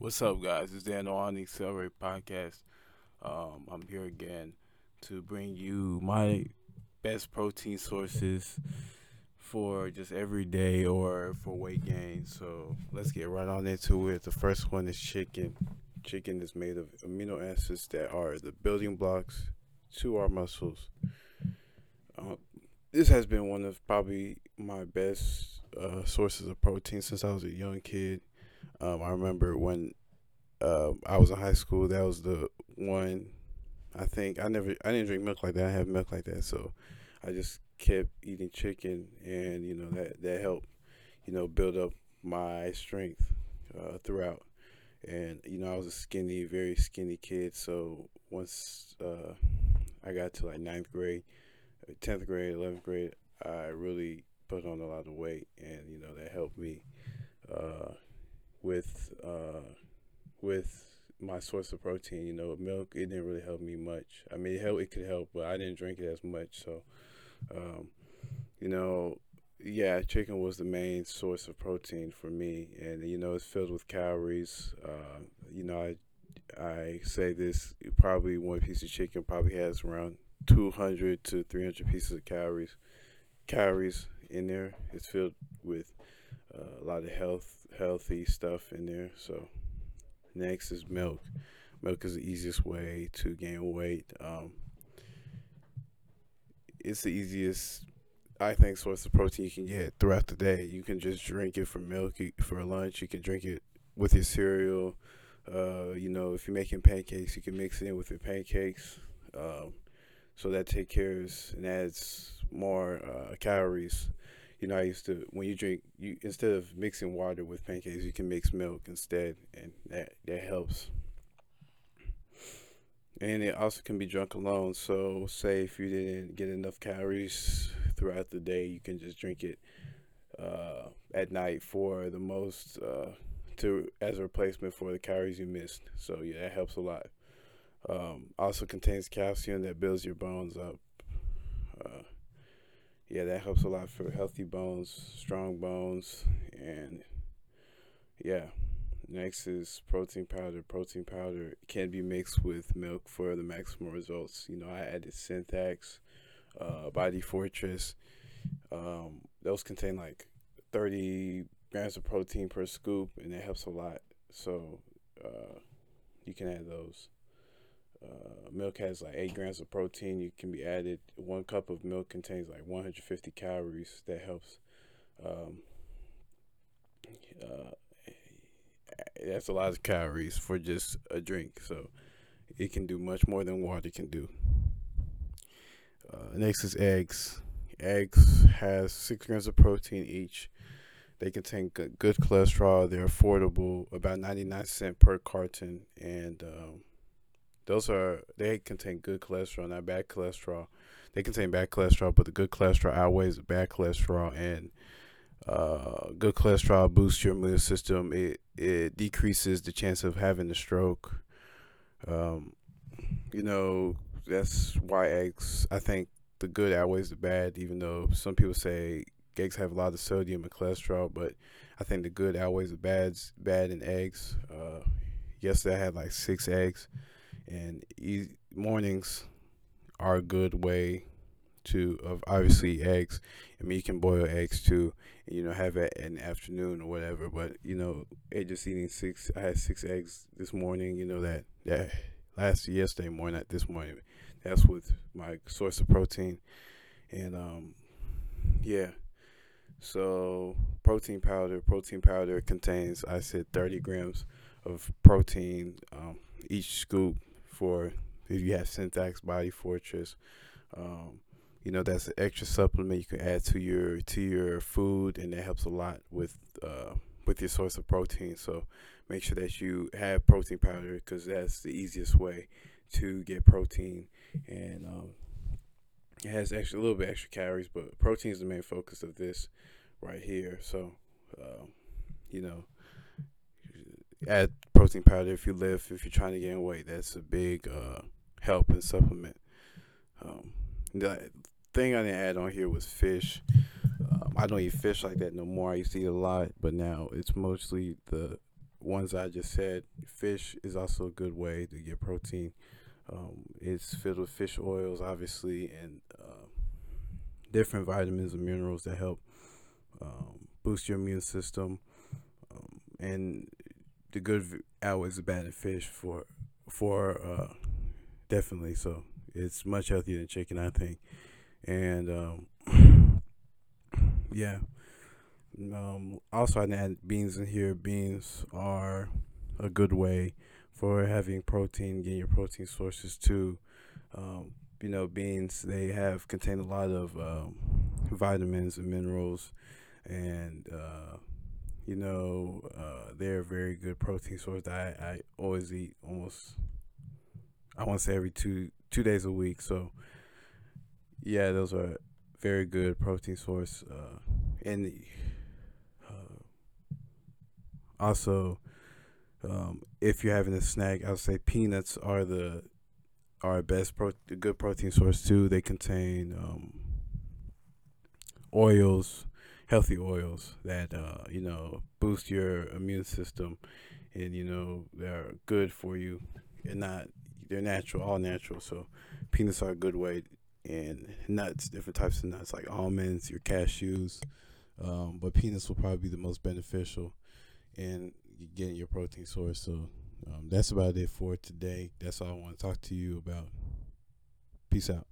What's up, guys? It's Dan on the Accelerate Podcast. Um, I'm here again to bring you my best protein sources for just every day or for weight gain. So let's get right on into it. The first one is chicken. Chicken is made of amino acids that are the building blocks to our muscles. Uh, this has been one of probably my best uh, sources of protein since I was a young kid. Um, I remember when uh, I was in high school, that was the one. I think I never, I didn't drink milk like that. I have milk like that, so I just kept eating chicken, and you know that that helped, you know, build up my strength uh, throughout. And you know, I was a skinny, very skinny kid. So once uh, I got to like ninth grade, uh, tenth grade, eleventh grade, I really put on a lot of weight, and you know that helped me uh, with uh, with my source of protein. You know, milk it didn't really help me much. I mean, it it could help, but I didn't drink it as much. So, um, you know, yeah, chicken was the main source of protein for me, and you know, it's filled with calories. Uh, you know, I I say this probably one piece of chicken probably has around 200 to 300 pieces of calories calories in there. It's filled with uh, a lot of health healthy stuff in there. So next is milk. Milk is the easiest way to gain weight. Um, it's the easiest, I think, source of protein you can get throughout the day. You can just drink it for milk for lunch. You can drink it with your cereal. Uh, you know, if you're making pancakes, you can mix it in with your pancakes. Um, so that takes care and adds more uh, calories. You know, I used to when you drink, you instead of mixing water with pancakes, you can mix milk instead, and that that helps. And it also can be drunk alone. So, say if you didn't get enough calories throughout the day, you can just drink it uh, at night for the most uh, to as a replacement for the calories you missed. So yeah, that helps a lot. Um, also contains calcium that builds your bones up. Yeah, that helps a lot for healthy bones, strong bones, and yeah. Next is protein powder. Protein powder can be mixed with milk for the maximum results. You know, I added Syntax, uh, Body Fortress. Um, those contain like 30 grams of protein per scoop, and it helps a lot. So uh, you can add those. Uh, milk has like eight grams of protein. You can be added. One cup of milk contains like 150 calories. That helps. Um, uh, that's a lot of calories for just a drink. So it can do much more than water can do. Uh, next is eggs. Eggs has six grams of protein each. They contain good, good cholesterol. They're affordable, about 99 cent per carton, and um, those are they contain good cholesterol, not bad cholesterol. They contain bad cholesterol, but the good cholesterol outweighs the bad cholesterol, and uh, good cholesterol boosts your immune system. It it decreases the chance of having a stroke. Um, you know that's why eggs. I think the good outweighs the bad, even though some people say eggs have a lot of sodium and cholesterol, but I think the good outweighs the bads bad in eggs. Uh, yesterday I had like six eggs and e- mornings are a good way to of obviously eggs. I mean, you can boil eggs too, and, you know, have it in the afternoon or whatever. But you know, it just eating six. I had six eggs this morning. You know that that last yesterday morning, not this morning. That's with my source of protein, and um, yeah. So protein powder, protein powder contains I said 30 grams of protein um, each scoop for if you have Syntax Body Fortress. Um, you know that's an extra supplement you can add to your to your food, and that helps a lot with uh, with your source of protein. So make sure that you have protein powder because that's the easiest way to get protein, and um, it has extra a little bit extra calories, but protein is the main focus of this right here. So uh, you know add protein powder if you live if you're trying to gain weight. That's a big uh, help and supplement. Um, the thing I didn't add on here was fish. Um, I don't eat fish like that no more. I used to eat a lot, but now it's mostly the ones I just said. Fish is also a good way to get protein. Um, it's filled with fish oils, obviously, and uh, different vitamins and minerals that help um, boost your immune system. Um, and the good outweighs the bad in fish for for uh, definitely. So it's much healthier than chicken, I think. And um, yeah. Um, also, I add beans in here. Beans are a good way for having protein, getting your protein sources too. Um, you know, beans they have contain a lot of um, vitamins and minerals, and uh, you know uh, they're a very good protein source that I, I always eat almost. I want to say every two two days a week. So yeah, those are very good protein source, uh, and uh, also um, if you're having a snack, I would say peanuts are the are best pro good protein source too. They contain um, oils, healthy oils that uh, you know boost your immune system, and you know they're good for you. And not they're natural, all natural. So peanuts are a good way, and nuts, different types of nuts like almonds, your cashews. Um, but peanuts will probably be the most beneficial in getting your protein source. So um, that's about it for today. That's all I want to talk to you about. Peace out.